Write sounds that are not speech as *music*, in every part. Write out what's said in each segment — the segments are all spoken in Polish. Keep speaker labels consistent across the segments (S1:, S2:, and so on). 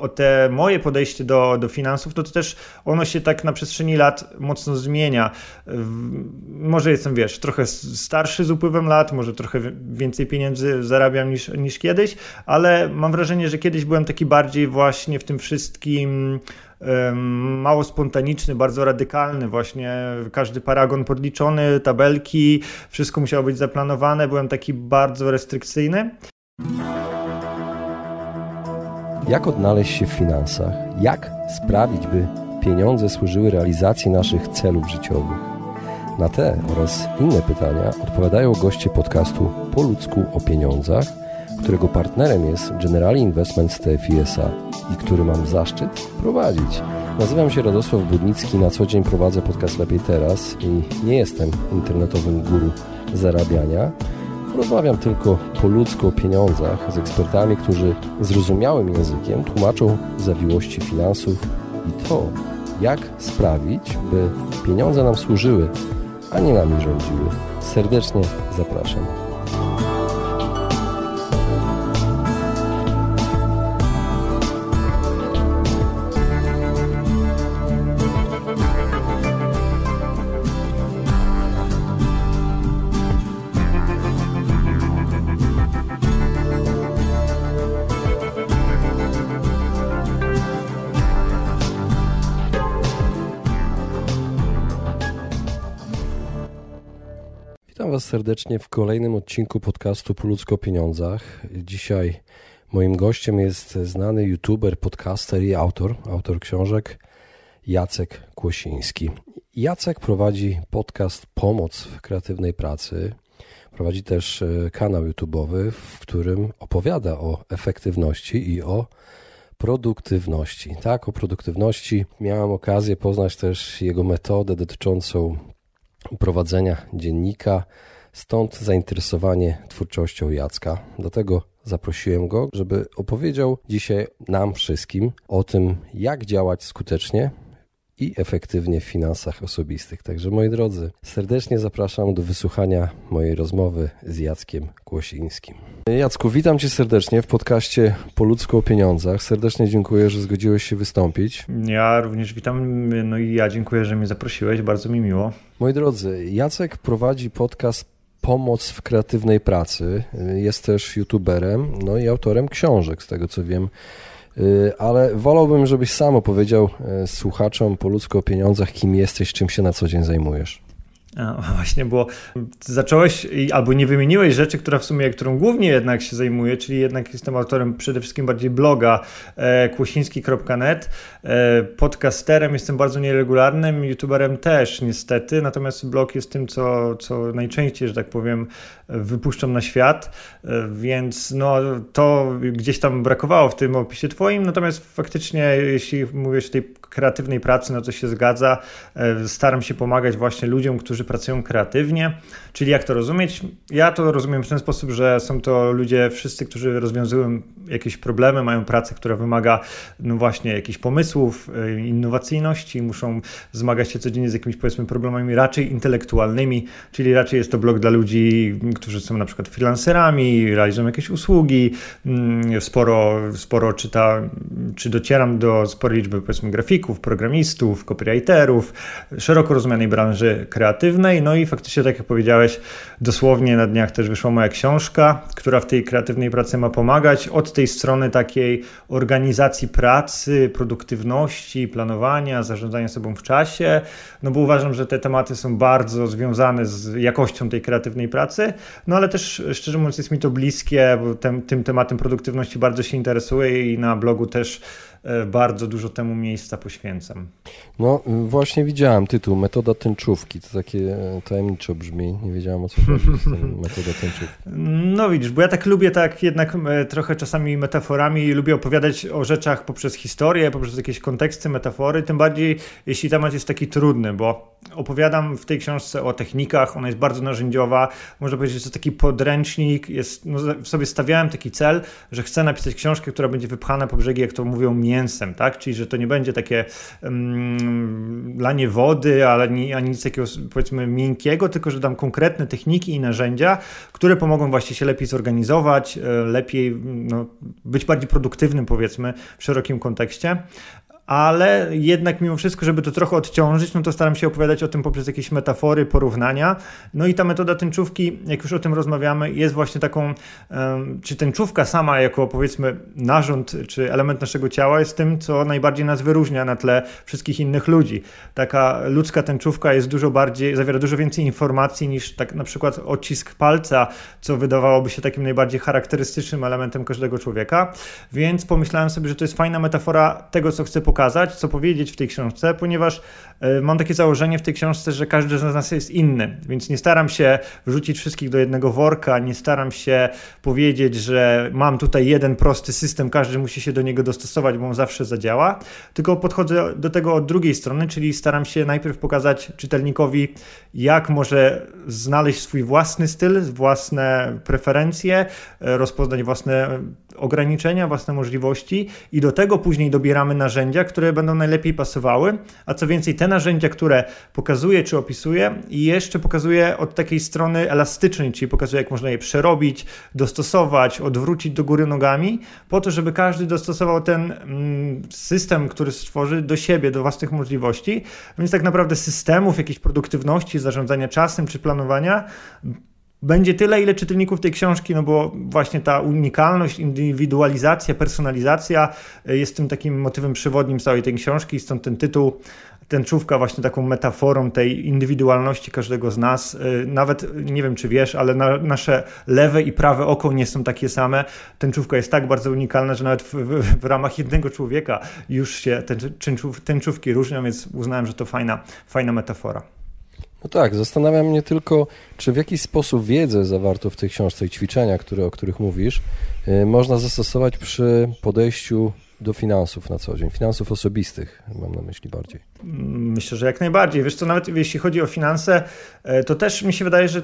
S1: o te moje podejście do, do finansów, to, to też ono się tak na przestrzeni lat mocno zmienia. Może jestem, wiesz, trochę starszy z upływem lat, może trochę więcej pieniędzy zarabiam niż, niż kiedyś, ale mam wrażenie, że kiedyś byłem taki bardziej właśnie w tym wszystkim mało spontaniczny, bardzo radykalny, właśnie każdy paragon podliczony, tabelki, wszystko musiało być zaplanowane, byłem taki bardzo restrykcyjny.
S2: Jak odnaleźć się w finansach? Jak sprawić, by pieniądze służyły realizacji naszych celów życiowych? Na te oraz inne pytania odpowiadają goście podcastu Po ludzku o pieniądzach, którego partnerem jest General Investment TFI SA i który mam zaszczyt prowadzić. Nazywam się Radosław Budnicki, na co dzień prowadzę podcast Lepiej Teraz i nie jestem internetowym guru zarabiania. Rozmawiam tylko po ludzku o pieniądzach z ekspertami, którzy zrozumiałym językiem tłumaczą zawiłości finansów i to, jak sprawić, by pieniądze nam służyły, a nie nami rządziły. Serdecznie zapraszam. Serdecznie w kolejnym odcinku podcastu Po ludzko pieniądzach. Dzisiaj moim gościem jest znany youtuber, podcaster i autor, autor książek Jacek Kłosiński. Jacek prowadzi podcast Pomoc w kreatywnej pracy. Prowadzi też e, kanał YouTube'owy, w którym opowiada o efektywności i o produktywności. Tak, o produktywności. Miałem okazję poznać też jego metodę dotyczącą prowadzenia dziennika, stąd zainteresowanie twórczością Jacka. Dlatego zaprosiłem go, żeby opowiedział dzisiaj nam wszystkim o tym, jak działać skutecznie i efektywnie w finansach osobistych. Także moi drodzy, serdecznie zapraszam do wysłuchania mojej rozmowy z Jackiem Kłosińskim. Jacku, witam Cię serdecznie w podcaście Po ludzku o pieniądzach. Serdecznie dziękuję, że zgodziłeś się wystąpić.
S1: Ja również witam, no i ja dziękuję, że mnie zaprosiłeś, bardzo mi miło.
S2: Moi drodzy, Jacek prowadzi podcast Pomoc w kreatywnej pracy. Jest też youtuberem, no i autorem książek, z tego co wiem. Y, ale wolałbym, żebyś sam opowiedział y, słuchaczom po ludzku o pieniądzach, kim jesteś, czym się na co dzień zajmujesz.
S1: A, *laughs* właśnie, bo zacząłeś albo nie wymieniłeś rzeczy, która w sumie, którą głównie jednak się zajmuję, czyli jednak jestem autorem przede wszystkim bardziej bloga e, kłosiński.net. E, podcasterem jestem bardzo nieregularnym, youtuberem też niestety, natomiast blog jest tym, co, co najczęściej, że tak powiem, wypuszczam na świat, e, więc no, to gdzieś tam brakowało w tym opisie twoim, natomiast faktycznie, jeśli mówisz o tej kreatywnej pracy, no to się zgadza. E, staram się pomagać właśnie ludziom, którzy pracują kreatywnie. Czyli jak to rozumieć? Ja to rozumiem w ten sposób, że są to ludzie wszyscy, którzy rozwiązują jakieś problemy, mają pracę, która wymaga no właśnie jakichś pomysłów, e, innowacyjności, muszą zmagać się codziennie z jakimiś powiedzmy problemami raczej intelektualnymi, czyli raczej jest to blog dla ludzi, którzy są na przykład freelancerami, realizują jakieś usługi, mm, sporo, sporo czyta, czy docieram do sporej liczby powiedzmy grafików, programistów, copywriterów, szeroko rozumianej branży kreatywnej, no i faktycznie tak jak powiedziałeś, dosłownie na dniach też wyszła moja książka, która w tej kreatywnej pracy ma pomagać, od tej strony takiej organizacji pracy, produktywności, planowania, zarządzania sobą w czasie, no bo uważam, że te tematy są bardzo związane z jakością tej kreatywnej pracy, no ale też szczerze mówiąc jest mi to bliskie, bo tym tematem produktywności bardzo się interesuję i na blogu też bardzo dużo temu miejsca poświęcam.
S2: No właśnie widziałem tytuł Metoda tęczówki. To takie e, tajemniczo brzmi. Nie wiedziałem o co chodzi z tym *laughs* metoda tęczówki.
S1: No widzisz, bo ja tak lubię tak jednak e, trochę czasami metaforami, lubię opowiadać o rzeczach poprzez historię, poprzez jakieś konteksty, metafory, tym bardziej jeśli temat jest taki trudny, bo opowiadam w tej książce o technikach, ona jest bardzo narzędziowa, można powiedzieć, że to taki podręcznik, jest, no, sobie stawiałem taki cel, że chcę napisać książkę, która będzie wypchana po brzegi, jak to mówią, mięsem, tak? Czyli, że to nie będzie takie um, lanie wody, ale ani, ani nic takiego powiedzmy miękkiego, tylko że dam konkretne techniki i narzędzia, które pomogą właśnie się lepiej zorganizować, e, lepiej no, być bardziej produktywnym powiedzmy w szerokim kontekście ale jednak mimo wszystko, żeby to trochę odciążyć, no to staram się opowiadać o tym poprzez jakieś metafory, porównania. No i ta metoda tęczówki, jak już o tym rozmawiamy, jest właśnie taką, czy tęczówka sama jako powiedzmy narząd, czy element naszego ciała jest tym, co najbardziej nas wyróżnia na tle wszystkich innych ludzi. Taka ludzka tęczówka jest dużo bardziej, zawiera dużo więcej informacji niż tak na przykład odcisk palca, co wydawałoby się takim najbardziej charakterystycznym elementem każdego człowieka. Więc pomyślałem sobie, że to jest fajna metafora tego, co chcę pokazać pokazać, co powiedzieć w tej książce, ponieważ e, mam takie założenie w tej książce, że każdy z nas jest inny, więc nie staram się wrzucić wszystkich do jednego worka, nie staram się powiedzieć, że mam tutaj jeden prosty system, każdy musi się do niego dostosować, bo on zawsze zadziała, tylko podchodzę do tego od drugiej strony, czyli staram się najpierw pokazać czytelnikowi, jak może znaleźć swój własny styl, własne preferencje, e, rozpoznać własne ograniczenia, własne możliwości i do tego później dobieramy narzędzia, które będą najlepiej pasowały, a co więcej, te narzędzia, które pokazuję czy opisuję, jeszcze pokazuję od takiej strony elastycznej, czyli pokazuję, jak można je przerobić, dostosować, odwrócić do góry nogami, po to, żeby każdy dostosował ten mm, system, który stworzy do siebie, do własnych możliwości. Więc tak naprawdę systemów jakiejś produktywności, zarządzania czasem czy planowania będzie tyle, ile czytelników tej książki, no bo właśnie ta unikalność, indywidualizacja, personalizacja e, jest tym takim motywem przewodnim całej tej książki, stąd ten tytuł, tęczówka właśnie taką metaforą tej indywidualności każdego z nas. E, nawet, nie wiem czy wiesz, ale na, nasze lewe i prawe oko nie są takie same. Tęczówka jest tak bardzo unikalna, że nawet w, w, w ramach jednego człowieka już się te tęczówki różnią, więc uznałem, że to fajna, fajna metafora.
S2: No tak, zastanawia mnie tylko, czy w jakiś sposób wiedzę zawartą w tej książce i ćwiczenia, które, o których mówisz, yy, można zastosować przy podejściu do finansów na co dzień, finansów osobistych, mam na myśli bardziej.
S1: Myślę, że jak najbardziej. Wiesz co, nawet jeśli chodzi o finanse, e, to też mi się wydaje, że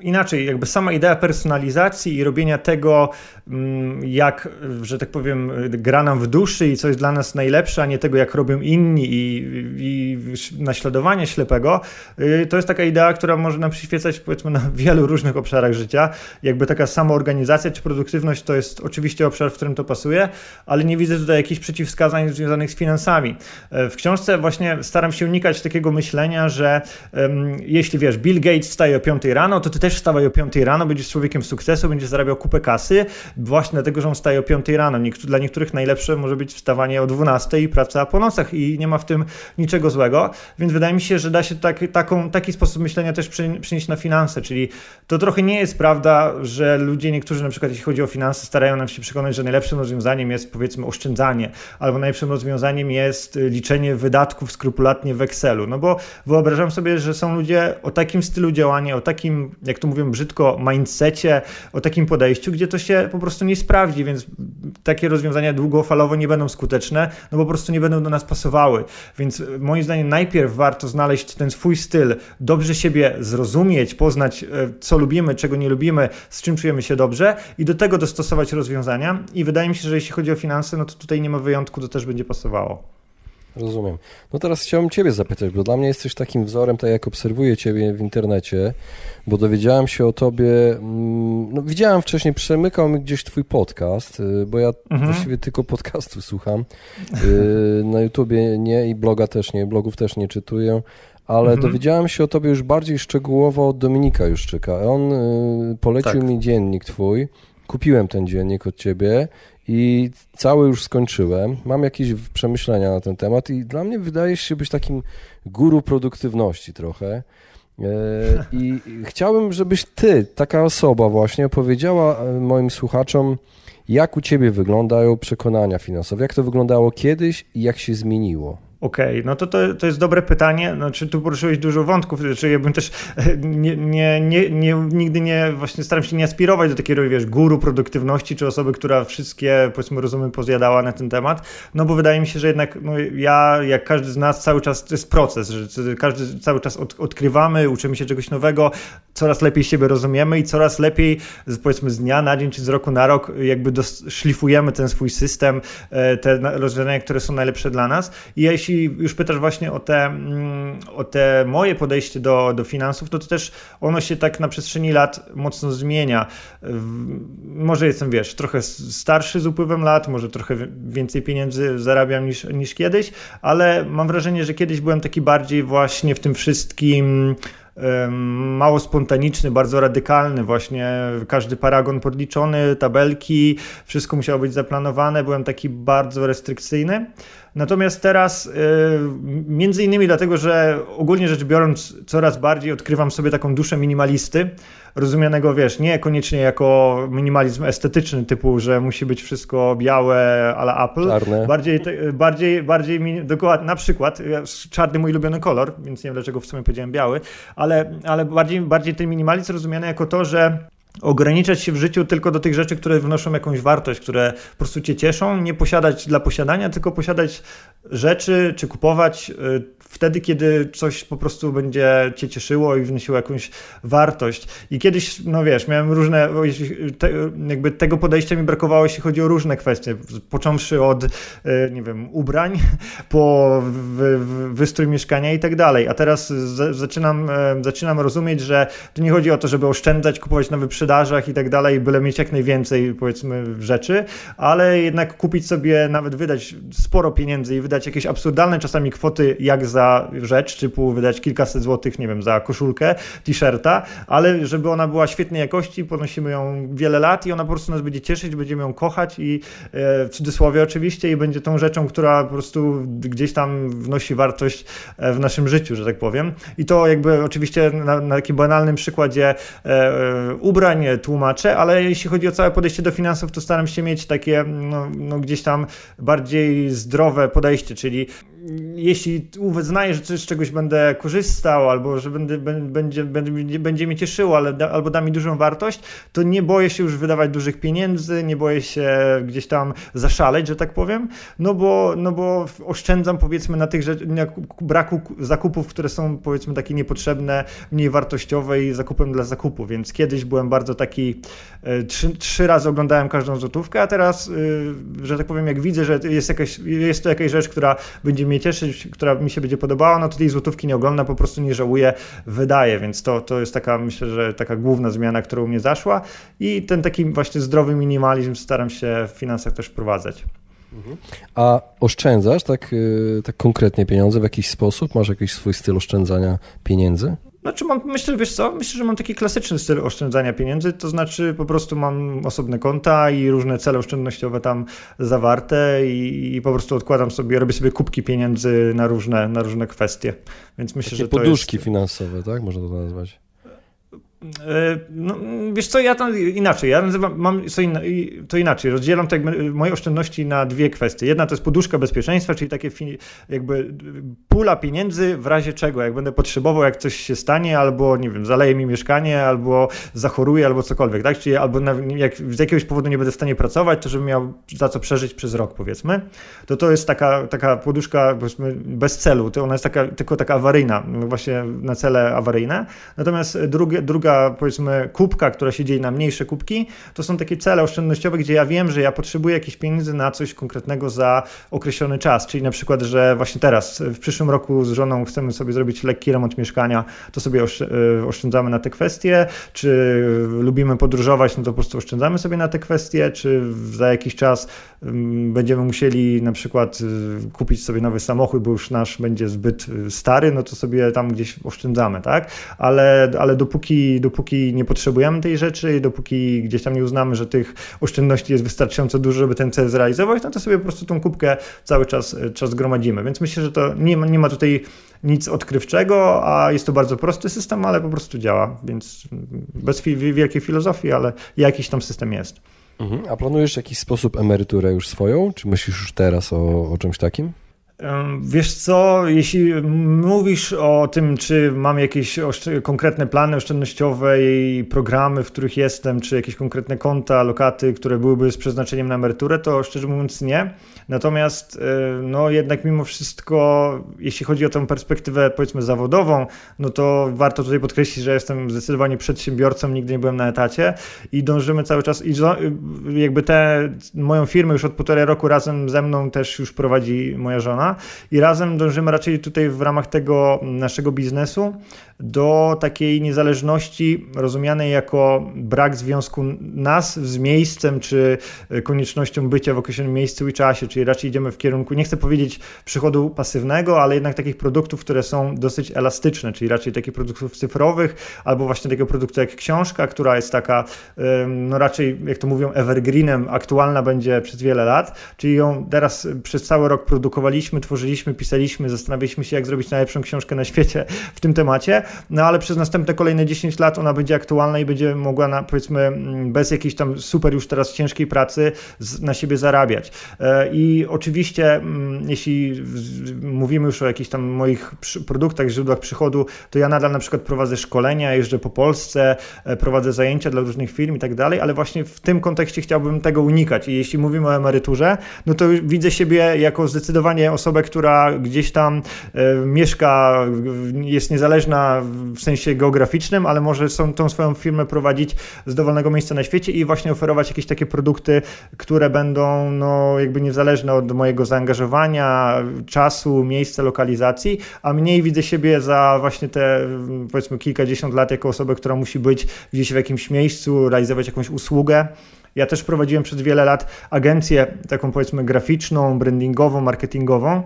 S1: inaczej, jakby sama idea personalizacji i robienia tego, mm, jak, że tak powiem, gra nam w duszy i co jest dla nas najlepsze, a nie tego, jak robią inni i, i naśladowanie ślepego, y, to jest taka idea, która może nam przyświecać powiedzmy na wielu różnych obszarach życia. Jakby taka samoorganizacja czy produktywność to jest oczywiście obszar, w którym to pasuje, ale nie widzę tutaj jakichś przeciwwskazań związanych z finansami. E, w książce właśnie staram się unikać takiego myślenia, że um, jeśli wiesz, Bill Gates staje o 5 rano, to ty też wstawaj o 5 rano, będziesz człowiekiem sukcesu, będziesz zarabiał kupę kasy, właśnie dlatego, że on wstaje o 5 rano. Dla niektórych najlepsze może być wstawanie o 12 i praca po nocach i nie ma w tym niczego złego, więc wydaje mi się, że da się tak, taką, taki sposób myślenia też przenieść na finanse, czyli to trochę nie jest prawda, że ludzie, niektórzy na przykład jeśli chodzi o finanse, starają nam się przekonać, że najlepszym rozwiązaniem jest powiedzmy oszczędzanie, albo najlepszym rozwiązaniem jest liczenie wydatków skrupulatnie w Excelu, no bo wyobrażam sobie, że są ludzie o takim stylu działania, o takim, jak jak to mówią brzydko, mindsetie, o takim podejściu, gdzie to się po prostu nie sprawdzi, więc takie rozwiązania długofalowo nie będą skuteczne, no bo po prostu nie będą do nas pasowały. Więc moim zdaniem najpierw warto znaleźć ten swój styl, dobrze siebie zrozumieć, poznać e, co lubimy, czego nie lubimy, z czym czujemy się dobrze i do tego dostosować rozwiązania. I wydaje mi się, że jeśli chodzi o finanse, no to tutaj nie ma wyjątku, to też będzie pasowało.
S2: Rozumiem. No teraz chciałbym Ciebie zapytać, bo dla mnie jesteś takim wzorem, tak jak obserwuję Ciebie w internecie, bo dowiedziałem się o Tobie, mm, no widziałem wcześniej, przemykał mi gdzieś Twój podcast, y, bo ja mhm. właściwie tylko podcastu słucham. Y, *laughs* na YouTubie nie i bloga też nie, blogów też nie czytuję, ale mhm. dowiedziałem się o Tobie już bardziej szczegółowo od Dominika Juszczyka. On y, polecił tak. mi dziennik Twój, kupiłem ten dziennik od Ciebie i cały już skończyłem. Mam jakieś przemyślenia na ten temat i dla mnie wydaje się być takim guru produktywności trochę. E, I *laughs* chciałbym, żebyś ty, taka osoba właśnie, opowiedziała e, moim słuchaczom, jak u ciebie wyglądają przekonania finansowe, jak to wyglądało kiedyś i jak się zmieniło.
S1: Okej, okay, no to, to to jest dobre pytanie. Znaczy, tu poruszyłeś dużo wątków. Znaczy, ja bym też nie, nie, nie, nie, nigdy nie, właśnie staram się nie aspirować do takiego, wiesz, guru produktywności, czy osoby, która wszystkie, powiedzmy, rozumy pozjadała na ten temat. No bo wydaje mi się, że jednak no, ja, jak każdy z nas, cały czas to jest proces, że każdy cały czas od, odkrywamy, uczymy się czegoś nowego, coraz lepiej siebie rozumiemy i coraz lepiej, powiedzmy, z dnia na dzień, czy z roku na rok, jakby szlifujemy ten swój system, e, te rozwiązania, które są najlepsze dla nas. I jeśli jeśli już pytasz właśnie o te, mm, o te moje podejście do, do finansów, to, to też ono się tak na przestrzeni lat mocno zmienia. Może jestem, wiesz, trochę starszy z upływem lat, może trochę więcej pieniędzy zarabiam niż, niż kiedyś, ale mam wrażenie, że kiedyś byłem taki bardziej właśnie w tym wszystkim mało spontaniczny, bardzo radykalny, właśnie każdy paragon podliczony, tabelki, wszystko musiało być zaplanowane, byłem taki bardzo restrykcyjny. Natomiast teraz, między innymi dlatego, że ogólnie rzecz biorąc, coraz bardziej odkrywam sobie taką duszę minimalisty, rozumianego, wiesz, nie koniecznie jako minimalizm estetyczny, typu, że musi być wszystko białe ala Apple.
S2: Czarne.
S1: Bardziej, bardziej, bardziej, dokładnie, na przykład, czarny mój ulubiony kolor, więc nie wiem dlaczego w sumie powiedziałem biały, ale, ale bardziej, bardziej ten minimalizm rozumiany jako to, że ograniczać się w życiu tylko do tych rzeczy, które wnoszą jakąś wartość, które po prostu cię cieszą, nie posiadać dla posiadania, tylko posiadać rzeczy, czy kupować y, wtedy, kiedy coś po prostu będzie cię cieszyło i wnosiło jakąś wartość. I kiedyś, no wiesz, miałem różne, jakby tego podejścia mi brakowało, jeśli chodzi o różne kwestie, począwszy od, e, nie wiem, ubrań, *laughs* po wystrój mieszkania i tak dalej. A teraz zaczynam, e, zaczynam rozumieć, że to nie chodzi o to, żeby oszczędzać, kupować na wyprzedażach i tak dalej, byle mieć jak najwięcej, powiedzmy, rzeczy, ale jednak kupić sobie, nawet wydać sporo pieniędzy i wydać jakieś absurdalne czasami kwoty, jak za rzecz, typu wydać kilkaset złotych, nie wiem, za koszulkę, t-shirta, ale żeby ona była świetnej jakości, ponosimy ją wiele lat i ona po prostu nas będzie cieszyć, będziemy ją kochać i e, w cudzysłowie oczywiście i będzie tą rzeczą, która po prostu gdzieś tam wnosi wartość e, w naszym życiu, że tak powiem. I to jakby oczywiście na, na takim banalnym przykładzie e, ubrań tłumaczę, ale jeśli chodzi o całe podejście do finansów, to staram się mieć takie no, no gdzieś tam bardziej zdrowe podejście, czyli jeśli uznaję, że z czegoś będę korzystał, albo że będę, będzie, będzie, będzie mnie cieszyło, ale da, albo da mi dużą wartość, to nie boję się już wydawać dużych pieniędzy, nie boję się gdzieś tam zaszaleć, że tak powiem, no bo, no bo oszczędzam powiedzmy na tych rzeczach, na braku zakupów, które są powiedzmy takie niepotrzebne, mniej wartościowe i zakupem dla zakupu, więc kiedyś byłem bardzo taki, e, trzy, trzy razy oglądałem każdą złotówkę, a teraz, e, że tak powiem, jak widzę, że jest, jakaś, jest to jakaś rzecz, która będzie mnie mnie cieszyć, która mi się będzie podobała, no to tej złotówki nie ogląda, po prostu nie żałuję, wydaje, więc to, to jest taka, myślę, że taka główna zmiana, która u mnie zaszła i ten taki właśnie zdrowy minimalizm staram się w finansach też wprowadzać.
S2: A oszczędzasz tak, y, tak konkretnie pieniądze w jakiś sposób? Masz jakiś swój styl oszczędzania pieniędzy?
S1: Znaczy mam, myślę, wiesz co, myślę, że mam taki klasyczny styl oszczędzania pieniędzy, to znaczy po prostu mam osobne konta i różne cele oszczędnościowe tam zawarte i, i po prostu odkładam sobie, robię sobie kubki pieniędzy na różne, na różne kwestie. Więc myślę,
S2: Takie
S1: że
S2: to poduszki jest... finansowe, tak? Można to nazwać.
S1: E, no, wiesz co, ja to inaczej, ja nazywam, mam to inaczej, rozdzielam jakby moje oszczędności na dwie kwestie. Jedna to jest poduszka bezpieczeństwa, czyli takie jakby pula pieniędzy w razie czego, jak będę potrzebował, jak coś się stanie, albo nie wiem, zaleje mi mieszkanie, albo zachoruję, albo cokolwiek, tak? Czyli albo jak z jakiegoś powodu nie będę w stanie pracować, to żebym miał za co przeżyć przez rok, powiedzmy. To to jest taka, taka poduszka bez celu, to ona jest taka, tylko taka awaryjna, właśnie na cele awaryjne. Natomiast drugie, druga powiedzmy kubka, która się dzieje na mniejsze kubki, to są takie cele oszczędnościowe, gdzie ja wiem, że ja potrzebuję jakichś pieniędzy na coś konkretnego za określony czas, czyli na przykład, że właśnie teraz, w przyszłym roku z żoną chcemy sobie zrobić lekki remont mieszkania, to sobie e, oszczędzamy na te kwestie, czy lubimy podróżować, no to po prostu oszczędzamy sobie na te kwestie, czy za jakiś czas mm, będziemy musieli na przykład y, kupić sobie nowy samochód, bo już nasz będzie zbyt y, stary, no to sobie tam gdzieś oszczędzamy, tak? Ale, ale dopóki dopóki nie potrzebujemy tej rzeczy i dopóki gdzieś tam nie uznamy, że tych oszczędności jest wystarczająco dużo, żeby ten cel zrealizować, no to sobie po prostu tą kubkę cały czas, czas gromadzimy. Więc myślę, że to nie ma, nie ma tutaj nic odkrywczego, a jest to bardzo prosty system, ale po prostu działa, więc bez wielkiej filozofii, ale jakiś tam system jest.
S2: Mhm. A planujesz w jakiś sposób emeryturę już swoją? Czy myślisz już teraz o, o czymś takim?
S1: Wiesz co, jeśli mówisz o tym, czy mam jakieś konkretne plany oszczędnościowe i programy, w których jestem, czy jakieś konkretne konta, lokaty, które byłyby z przeznaczeniem na emeryturę, to szczerze mówiąc nie. Natomiast e, no jednak mimo wszystko, jeśli chodzi o tę perspektywę powiedzmy zawodową, no to warto tutaj podkreślić, że jestem zdecydowanie przedsiębiorcą, nigdy nie byłem na etacie i dążymy cały czas i jakby tę moją firmę już od półtorej roku razem ze mną też już prowadzi moja żona i razem dążymy raczej tutaj w ramach tego naszego biznesu do takiej niezależności rozumianej jako brak związku nas z miejscem czy koniecznością bycia w określonym miejscu i czasie, czyli raczej idziemy w kierunku, nie chcę powiedzieć przychodu pasywnego, ale jednak takich produktów, które są dosyć elastyczne, czyli raczej takich produktów cyfrowych albo właśnie takiego produktu jak książka, która jest taka, no raczej jak to mówią, evergreenem, aktualna będzie przez wiele lat, czyli ją teraz przez cały rok produkowaliśmy, tworzyliśmy, pisaliśmy, zastanawialiśmy się, jak zrobić najlepszą książkę na świecie w tym temacie, no ale przez następne kolejne 10 lat ona będzie aktualna i będzie mogła, na, powiedzmy, mm, bez jakiejś tam super już teraz ciężkiej pracy na siebie zarabiać. E, I oczywiście, mm, jeśli mówimy już o jakichś tam moich produktach, źródłach przychodu, to ja nadal na przykład prowadzę szkolenia, jeżdżę po Polsce, e, prowadzę zajęcia dla różnych firm i tak dalej, ale właśnie w tym kontekście chciałbym tego unikać. I jeśli mówimy o emeryturze, no to widzę siebie jako zdecydowanie osobę, która gdzieś tam e, mieszka, jest niezależna w sensie geograficznym, ale może są, tą swoją firmę prowadzić z dowolnego miejsca na świecie i właśnie oferować jakieś takie produkty, które będą no, jakby niezależne od mojego zaangażowania, czasu, miejsca, lokalizacji, a mniej widzę siebie za właśnie te powiedzmy kilkadziesiąt lat jako osobę, która musi być gdzieś w jakimś miejscu, realizować jakąś usługę. Ja też prowadziłem przez wiele lat agencję taką powiedzmy graficzną, brandingową, marketingową.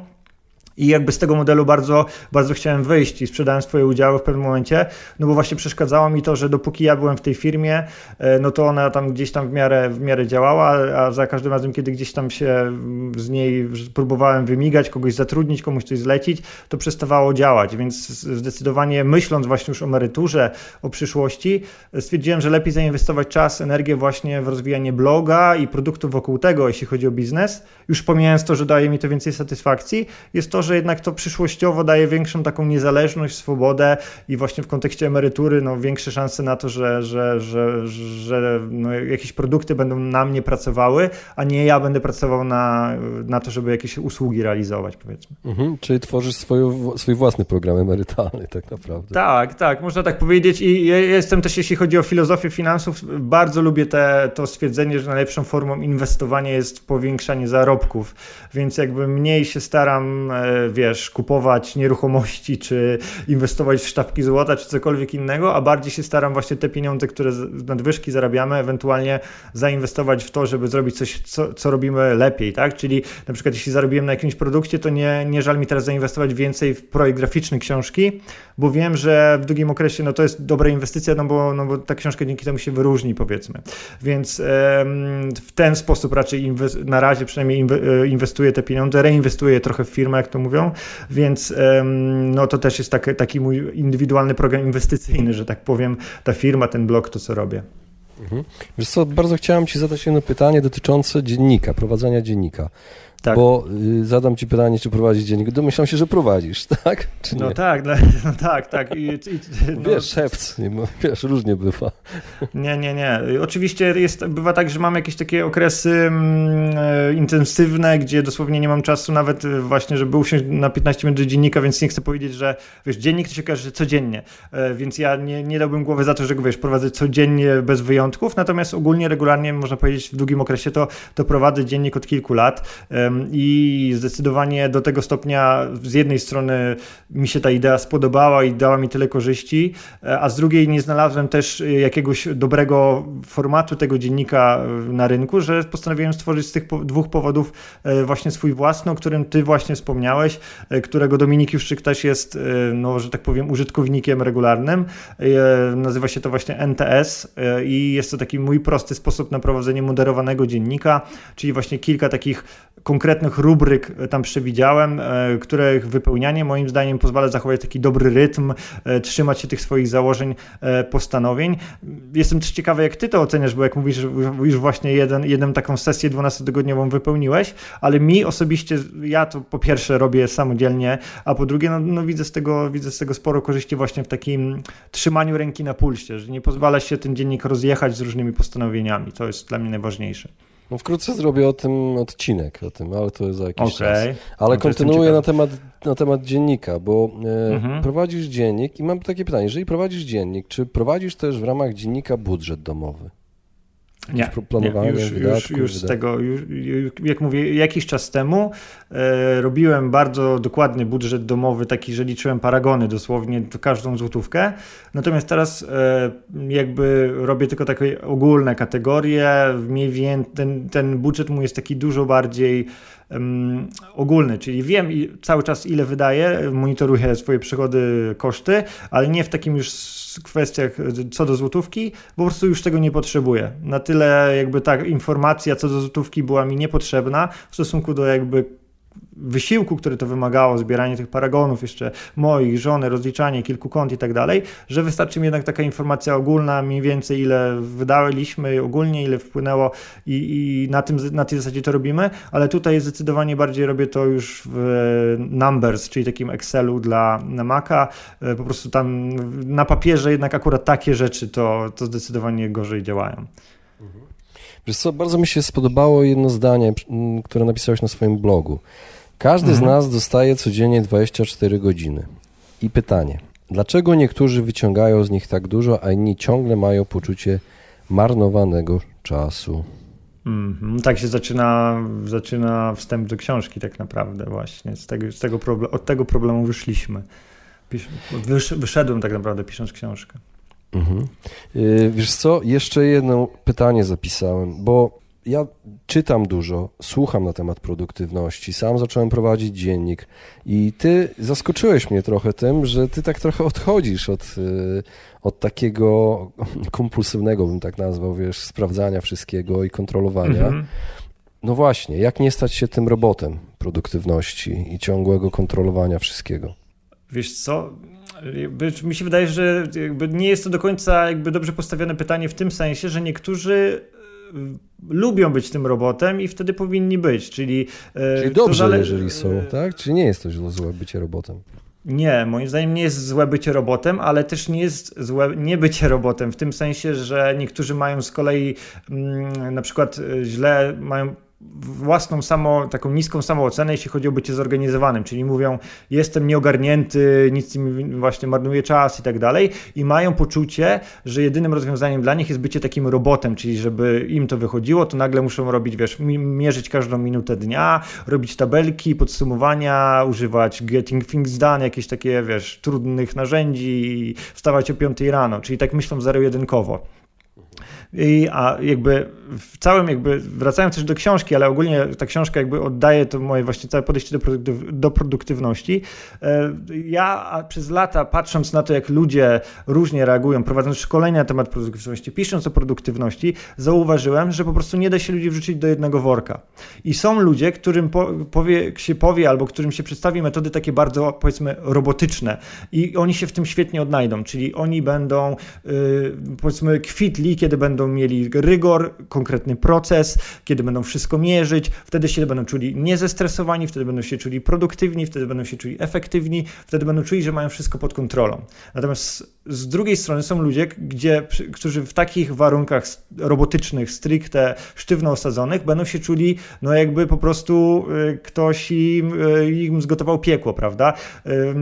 S1: I jakby z tego modelu bardzo, bardzo chciałem wyjść i sprzedałem swoje udziały w pewnym momencie, no bo właśnie przeszkadzało mi to, że dopóki ja byłem w tej firmie, e, no to ona tam gdzieś tam w miarę, w miarę działała, a za każdym razem, kiedy gdzieś tam się z niej próbowałem wymigać, kogoś zatrudnić, komuś coś zlecić, to przestawało działać, więc zdecydowanie myśląc właśnie już o emeryturze, o przyszłości, stwierdziłem, że lepiej zainwestować czas, energię właśnie w rozwijanie bloga i produktów wokół tego, jeśli chodzi o biznes, już pomijając to, że daje mi to więcej satysfakcji, jest to, że że jednak to przyszłościowo daje większą taką niezależność, swobodę i właśnie w kontekście emerytury no, większe szanse na to, że, że, że, że no, jakieś produkty będą na mnie pracowały, a nie ja będę pracował na, na to, żeby jakieś usługi realizować, powiedzmy.
S2: Mhm, czyli tworzysz swoją, swój własny program emerytalny tak naprawdę.
S1: Tak, tak, można tak powiedzieć i ja jestem też, jeśli chodzi o filozofię finansów, bardzo lubię te, to stwierdzenie, że najlepszą formą inwestowania jest powiększanie zarobków, więc jakby mniej się staram e, wiesz, kupować nieruchomości, czy inwestować w sztabki złota, czy cokolwiek innego, a bardziej się staram właśnie te pieniądze, które z nadwyżki zarabiamy, ewentualnie zainwestować w to, żeby zrobić coś, co, co robimy lepiej, tak? Czyli na przykład jeśli zarobiłem na jakimś produkcie, to nie, nie żal mi teraz zainwestować więcej w projekt graficzny książki, bo wiem, że w długim okresie no to jest dobra inwestycja, no bo, no bo ta książka dzięki temu się wyróżni, powiedzmy. Więc w ten sposób raczej na razie przynajmniej e, inwestuję te pieniądze, reinwestuję trochę w firmę, jak to mówią, więc no to też jest taki, taki mój indywidualny program inwestycyjny, że tak powiem, ta firma, ten blog, to co robię.
S2: Mhm. Wiesz co, bardzo chciałem Ci zadać jedno pytanie dotyczące dziennika, prowadzenia dziennika. Tak. Bo y, zadam ci pytanie, czy prowadzisz dziennik. Domyślam się, że prowadzisz, *laughs* tak? Czy
S1: no tak, *laughs* no, tak, tak. I, i,
S2: no. Wiesz, szewc, wiesz, różnie bywa. *laughs*
S1: Nie, nie, nie. Oczywiście jest, bywa tak, że mam jakieś takie okresy mm, e, intensywne, gdzie dosłownie nie mam czasu nawet e, właśnie, żeby usiąść na 15 minut do dziennika, więc nie chcę powiedzieć, że wiesz, dziennik to się każe, że codziennie, e, więc ja nie, nie dałbym głowy za to, że go wiesz, prowadzę codziennie bez wyjątków, natomiast ogólnie, regularnie, można powiedzieć w długim okresie to, to prowadzę dziennik od kilku lat i zdecydowanie do tego stopnia z jednej strony mi się ta idea spodobała i dała mi tyle korzyści, a z drugiej nie znalazłem też jakiegoś dobrego formatu tego dziennika na rynku, że postanowiłem stworzyć z tych dwóch powodów e, właśnie swój własny, o którym ty właśnie wspomniałeś, e, którego Dominik Juszczyk też jest, e, no, że tak powiem, użytkownikiem regularnym. Nazywa się to właśnie NTS i jest to taki mój prosty sposób na prowadzenie moderowanego dziennika, czyli właśnie kilka takich konkretnych konkretnych rubryk tam przewidziałem, których wypełnianie moim zdaniem pozwala zachować taki dobry rytm, trzymać się tych swoich założeń, postanowień. Jestem też ciekawy, jak ty to oceniasz, bo jak mówisz, że już właśnie jeden, jedną taką sesję 12-tygodniową wypełniłeś, ale mi osobiście, ja to po pierwsze robię samodzielnie, a po drugie, no, no widzę, z tego, widzę z tego sporo korzyści właśnie w takim trzymaniu ręki na pulsie, że nie pozwala się ten dziennik rozjechać z różnymi postanowieniami. To jest dla mnie najważniejsze.
S2: No wkrótce zrobię o tym odcinek, o tym, ale to jest za jakiś okay. czas. Ale no kontynuuję na temat, na temat dziennika, bo e, mhm. prowadzisz dziennik i mam takie pytanie, jeżeli prowadzisz dziennik, czy prowadzisz też w ramach dziennika budżet domowy?
S1: Nie, planowanie nie, już, wydatków, już, już z tego, już, jak mówię, jakiś czas temu e, robiłem bardzo dokładny budżet domowy, taki, że liczyłem paragony dosłownie każdą złotówkę. Natomiast teraz e, jakby robię tylko takie ogólne kategorie. Mniej więcej ten, ten budżet mój jest taki dużo bardziej um, ogólny, czyli wiem cały czas ile wydaję, monitoruję swoje przychody, koszty, ale nie w takim już kwestiach co do złotówki, po prostu już tego nie potrzebuję. Na tyle jakby ta informacja co do złotówki była mi niepotrzebna w stosunku do jakby wysiłku, który to wymagało, zbieranie tych paragonów, jeszcze moich, żony, rozliczanie kilku kont i tak dalej, że wystarczy mi jednak taka informacja ogólna, mniej więcej ile wydaliśmy, ogólnie ile wpłynęło i, i na, tym, na tej zasadzie to robimy, ale tutaj zdecydowanie bardziej robię to już w Numbers, czyli takim Excelu dla Maca, e, po prostu tam na papierze jednak akurat takie rzeczy to, to zdecydowanie gorzej działają.
S2: Wiesz co, bardzo mi się spodobało jedno zdanie, które napisałeś na swoim blogu. Każdy mhm. z nas dostaje codziennie 24 godziny. I pytanie, dlaczego niektórzy wyciągają z nich tak dużo, a inni ciągle mają poczucie marnowanego czasu?
S1: Mm, tak się zaczyna, zaczyna wstęp do książki tak naprawdę właśnie. Z tego, z tego problem, od tego problemu wyszliśmy. Wysz, wyszedłem tak naprawdę pisząc książkę. Mhm.
S2: Y, wiesz co, jeszcze jedno pytanie zapisałem, bo ja czytam dużo, słucham na temat produktywności, sam zacząłem prowadzić dziennik i ty zaskoczyłeś mnie trochę tym, że ty tak trochę odchodzisz od, y, od takiego *laughs* kompulsywnego, bym tak nazwał, wiesz, sprawdzania wszystkiego i kontrolowania. Mhm. No właśnie, jak nie stać się tym robotem produktywności i ciągłego kontrolowania wszystkiego?
S1: Wiesz co, mi się wydaje, że nie jest to do końca jakby dobrze postawione pytanie w tym sensie, że niektórzy lubią być tym robotem i wtedy powinni być, czyli...
S2: E, czyli dobrze, zale... jeżeli są, tak? Czy nie jest to złe bycie robotem?
S1: Nie, moim zdaniem nie jest złe bycie robotem, ale też nie jest złe nie bycie robotem, w tym sensie, że niektórzy mają z kolei mm, na przykład źle, mają własną samo, taką niską samoocenę, jeśli chodzi o bycie zorganizowanym, czyli mówią, jestem nieogarnięty, nic mi właśnie marnuje czas i tak dalej. I mają poczucie, że jedynym rozwiązaniem dla nich jest bycie takim robotem, czyli żeby im to wychodziło, to nagle muszą robić, wiesz, mierzyć każdą minutę dnia, robić tabelki, podsumowania, używać getting things done, jakieś takie, wiesz, trudnych narzędzi, wstawać o 5 rano, czyli tak myślą zero-jedynkowo. I, a jakby w całym jakby, wracając też do książki, ale ogólnie ta książka jakby oddaje to moje właśnie całe podejście do, produktyw do produktywności. E, ja przez lata patrząc na to, jak ludzie różnie reagują, prowadząc szkolenia na temat produktywności, pisząc o produktywności, zauważyłem, że po prostu nie da się ludzi wrzucić do jednego worka. I są ludzie, którym powie, się powie albo którym się przedstawi metody takie bardzo powiedzmy robotyczne i oni się w tym świetnie odnajdą, czyli oni będą yy, powiedzmy kwitli, kiedy będą mieli rygor, konkretny proces, kiedy będą wszystko mierzyć, wtedy się będą czuli niezestresowani, wtedy będą się czuli produktywni, wtedy będą się czuli efektywni, wtedy będą czuli, że mają wszystko pod kontrolą. Natomiast z drugiej strony są ludzie, gdzie, którzy w takich warunkach robotycznych, stricte sztywno osadzonych, będą się czuli, no jakby po prostu y, ktoś im, y, im zgotował piekło, prawda?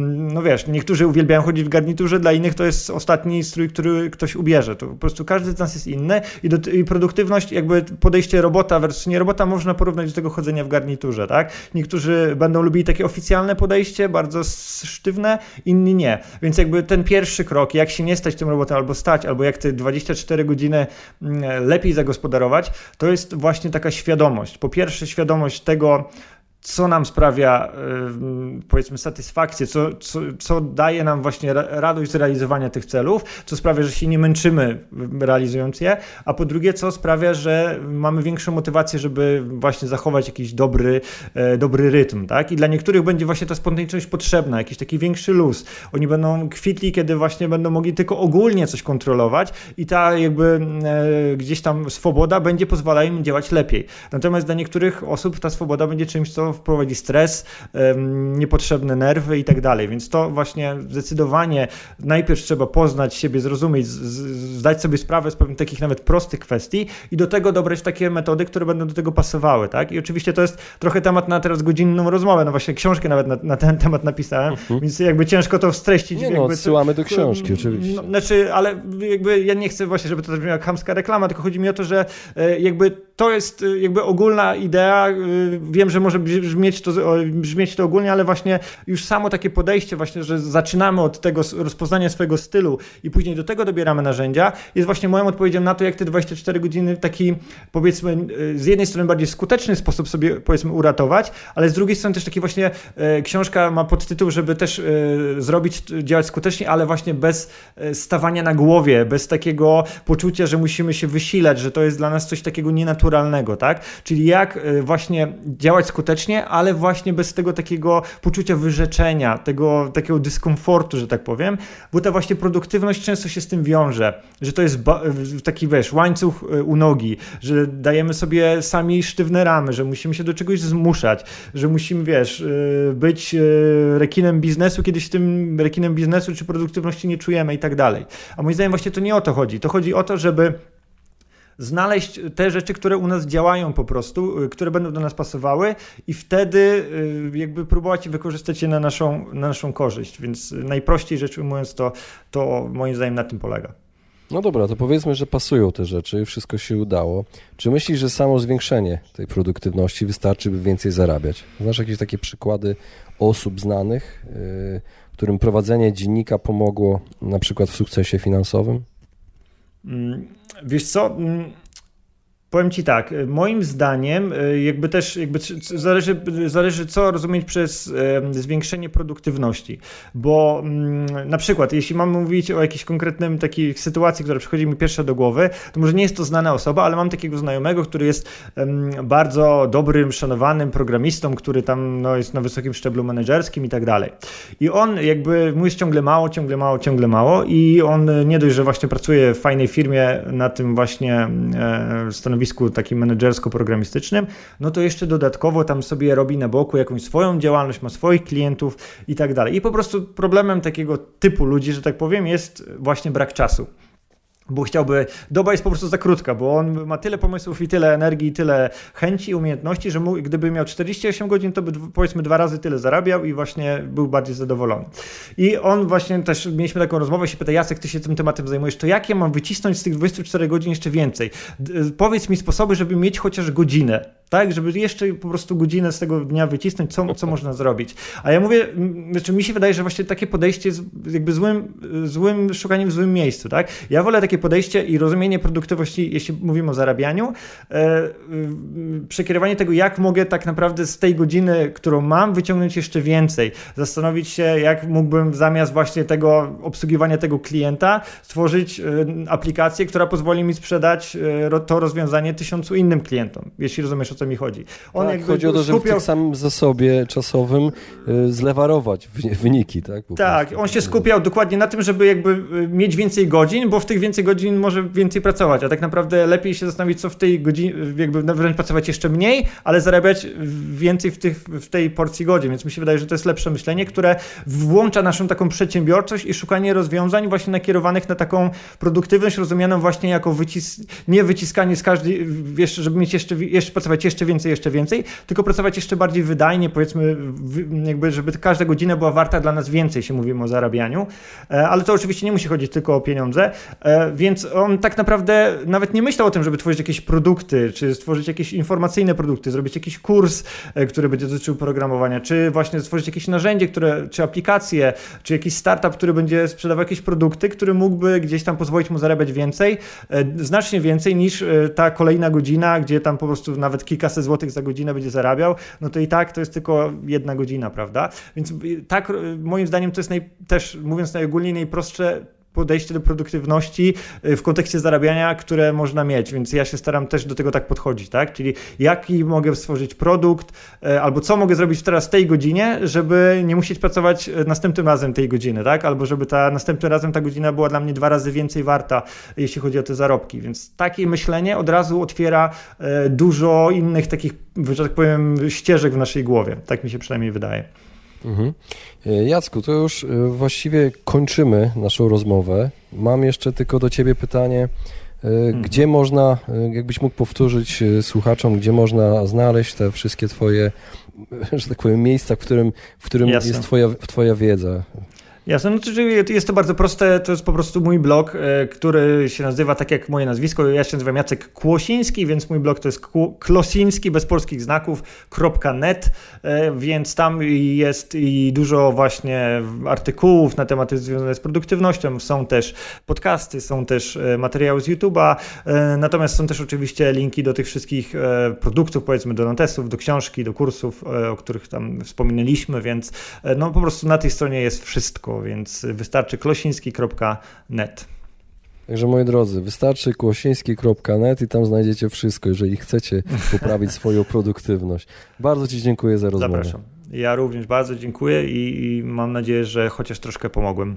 S1: No wiesz, niektórzy uwielbiają chodzić w garniturze, dla innych to jest ostatni strój, który ktoś ubierze. To po prostu każdy z nas jest inny i, do, i produktywność, jakby podejście robota versus nie robota można porównać do tego chodzenia w garniturze, tak? Niektórzy będą lubili takie oficjalne podejście, bardzo sztywne, inni nie. Więc jakby ten pierwszy krok, jak się nie stać tym robotem albo stać, albo jak te 24 godziny mm, lepiej zagospodarować, to jest właśnie taka świadomość. Po pierwsze świadomość tego, co nam sprawia, powiedzmy, satysfakcję, co, co, co daje nam właśnie radość z realizowania tych celów, co sprawia, że się nie męczymy realizując je, a po drugie, co sprawia, że mamy większą motywację, żeby właśnie zachować jakiś dobry, e, dobry rytm, tak? I dla niektórych będzie właśnie ta spontaniczność potrzebna, jakiś taki większy luz. Oni będą kwitli, kiedy właśnie będą mogli tylko ogólnie coś kontrolować i ta jakby e, gdzieś tam swoboda będzie pozwalała im działać lepiej. Natomiast dla niektórych osób ta swoboda będzie czymś, co wprowadzi stres, niepotrzebne nerwy i tak dalej. Więc to właśnie zdecydowanie najpierw trzeba poznać siebie, zrozumieć, zdać sobie sprawę z pewnych takich nawet prostych kwestii i do tego dobrać takie metody, które będą do tego pasowały, tak? I oczywiście to jest trochę temat na teraz godzinną rozmowę, no właśnie książkę nawet na, na ten temat napisałem, uh-huh. więc jakby ciężko to streścić.
S2: Nie no, odsyłamy do książki, oczywiście.
S1: No, znaczy, ale jakby ja nie chcę właśnie, żeby to brzmiała chamska reklama, tylko chodzi mi o to, że e, jakby to jest e, jakby ogólna idea, e, wiem, że może brzmieć to, brzmieć to ogólnie, ale właśnie już samo takie podejście właśnie, że zaczynamy od tego rozpoznania swojego stylu i później do tego dobieramy narzędzia, jest właśnie moją odpowiedzią na to, jak te 24 godziny w taki powiedzmy z jednej strony bardziej skuteczny sposób sobie powiedzmy uratować, ale z drugiej strony też taki właśnie książka ma podtytuł, żeby też zrobić, działać skutecznie, ale właśnie bez stawania na głowie, bez takiego poczucia, że musimy się wysilać, że to jest dla nas coś takiego nienaturalnego, tak? Czyli jak właśnie działać skutecznie, ale właśnie bez tego takiego poczucia wyrzeczenia, tego takiego dyskomfortu, że tak powiem, bo ta właśnie produktywność często się z tym wiąże, że to jest taki, wiesz, łańcuch u nogi, że dajemy sobie sami sztywne ramy, że musimy się do czegoś zmuszać, że musimy, wiesz, być rekinem biznesu, kiedy się tym rekinem biznesu czy produktywności nie czujemy i tak dalej. A moim zdaniem właśnie to nie o to chodzi. To chodzi o to, żeby znaleźć te rzeczy, które u nas działają po prostu, y, które będą do nas pasowały i wtedy y, jakby próbować wykorzystać je na naszą, na naszą korzyść. Więc najprościej rzecz ujmując to, to moim zdaniem na tym polega.
S2: No dobra, to powiedzmy, że pasują te rzeczy, wszystko się udało. Czy myślisz, że samo zwiększenie tej produktywności wystarczy, by więcej zarabiać? Znasz jakieś takie przykłady osób znanych, którym prowadzenie dziennika pomogło na przykład w sukcesie finansowym?
S1: Mm, wiesz co, mm, Powiem Ci tak, moim zdaniem e, jakby też jakby zależy, zależy co rozumieć przez zwiększenie produktywności, bo mm, na przykład jeśli mam mówić o jakiejś konkretnym takiej sytuacji, która przychodzi mi pierwsza do głowy, to może nie jest to znana osoba, ale mam takiego znajomego, który jest bardzo dobrym, szanowanym programistą, który tam no, jest na wysokim szczeblu menedżerskim i tak dalej. I on jakby jest ciągle mało, ciągle mało, ciągle mało i on nie dość, że właśnie pracuje w fajnej firmie na tym właśnie e, stanowisku stanowisku takim menedżersko-programistycznym, no to jeszcze dodatkowo tam sobie robi na boku jakąś swoją działalność, ma swoich klientów i tak dalej. I po prostu problemem takiego typu ludzi, że tak powiem, jest właśnie brak czasu bo chciałby, doba jest po prostu za krótka, bo on ma tyle pomysłów i tyle energii, i tyle chęci i umiejętności, że gdyby miał 48 godzin, to by powiedzmy dwa razy tyle zarabiał i właśnie był bardziej zadowolony. I on właśnie też, mieliśmy taką rozmowę, się pyta, Jacek, ty się tym tematem zajmujesz, to jak ja mam wycisnąć z tych 24 godzin jeszcze więcej? Powiedz mi sposoby, żeby mieć chociaż godzinę tak, żeby jeszcze po prostu godzinę z tego dnia wycisnąć, co, co można zrobić. A ja mówię, znaczy mi się wydaje, że właśnie takie podejście jest jakby złym, złym szukaniem w złym miejscu, tak? Ja wolę takie podejście i rozumienie produktywności, jeśli mówimy o zarabianiu, e, przekierowanie tego, jak mogę tak naprawdę z tej godziny, którą mam, wyciągnąć jeszcze więcej. Zastanowić się, jak mógłbym zamiast właśnie tego obsługiwania tego klienta, stworzyć e, aplikację, która pozwoli mi sprzedać e, to rozwiązanie tysiącu innym klientom, jeśli rozumiesz co mi chodzi.
S2: On tak, chodzi o to, żeby skupiał... w tym samym zasobie czasowym y, zlewarować wyniki, tak?
S1: Po tak, prostu. on się skupiał dokładnie na tym, żeby jakby y, mieć więcej godzin, bo w tych więcej godzin może więcej pracować, a tak naprawdę lepiej się zastanowić, co w tej godzinie, jakby wręcz pracować jeszcze mniej, ale zarabiać więcej w, tych, w tej porcji godzin, więc mi się wydaje, że to jest lepsze myślenie, które włącza naszą taką przedsiębiorczość i szukanie rozwiązań właśnie nakierowanych na taką produktywność rozumianą właśnie jako wycis nie wyciskanie z każdej, jeszcze, żeby mieć jeszcze, jeszcze pracować jeszcze więcej, jeszcze więcej, tylko pracować jeszcze bardziej wydajnie, powiedzmy, jakby, żeby każda godzina była warta dla nas więcej, się mówimy o zarabianiu, e, ale to oczywiście nie musi chodzić tylko o pieniądze, e, więc on tak naprawdę nawet nie myślał o tym, żeby tworzyć jakieś produkty, czy stworzyć jakieś informacyjne produkty, zrobić jakiś kurs, e, który będzie dotyczył programowania, czy właśnie stworzyć jakieś narzędzie, które, czy aplikacje, czy jakiś startup, który będzie sprzedawał jakieś produkty, który mógłby gdzieś tam pozwolić mu zarabiać więcej, znacznie więcej niż ta kolejna godzina, gdzie tam po prostu nawet kilka kilkaset złotych za godzinę będzie zarabiał, no to i tak to jest tylko jedna godzina, prawda? Więc tak, moim zdaniem to jest naj, też, mówiąc najogólniej, najprostsze podejście do produktywności y, w kontekście zarabiania, które można mieć, więc ja się staram też do tego tak podchodzić, tak? Czyli jaki mogę stworzyć produkt, y, albo co mogę zrobić teraz w tej godzinie, żeby nie musieć pracować y, następnym razem tej godziny, tak? Albo żeby ta następnym razem ta godzina była dla mnie dwa razy więcej warta, jeśli chodzi o te zarobki. Więc takie myślenie od razu otwiera dużo innych takich, że tak powiem, ścieżek w naszej głowie. Tak mi się przynajmniej wydaje.
S2: Mhm. E, Jacku, to już e, właściwie kończymy naszą rozmowę. Mam jeszcze tylko do Ciebie pytanie. E, mhm. Gdzie można, jakbyś mógł powtórzyć słuchaczom, gdzie można znaleźć te wszystkie Twoje, że tak powiem, miejsca, w którym, w którym jest twoja, twoja wiedza?
S1: Jasne, no to jest to bardzo proste, to jest po prostu mój blog, e, który się nazywa tak jak moje nazwisko, ja się nazywam Jacek Kłosiński, więc mój blog to jest klosiński bez polskich znaków.net, e, więc tam jest i dużo właśnie artykułów na tematy związane z produktywnością, są też podcasty, są też e, materiały z YouTube'a, natomiast są też oczywiście linki do tych wszystkich produktów, powiedzmy do notesów, do książki, do kursów, o których tam wspominaliśmy, więc no po prostu na tej stronie jest wszystko więc wystarczy klosiński.net.
S2: Także moi drodzy, wystarczy kłosiński.net i tam znajdziecie wszystko, jeżeli chcecie poprawić *laughs* swoją produktywność. Bardzo Ci dziękuję za rozmowę.
S1: Zapraszam. Ja również bardzo dziękuję i, i mam nadzieję, że chociaż troszkę pomogłem.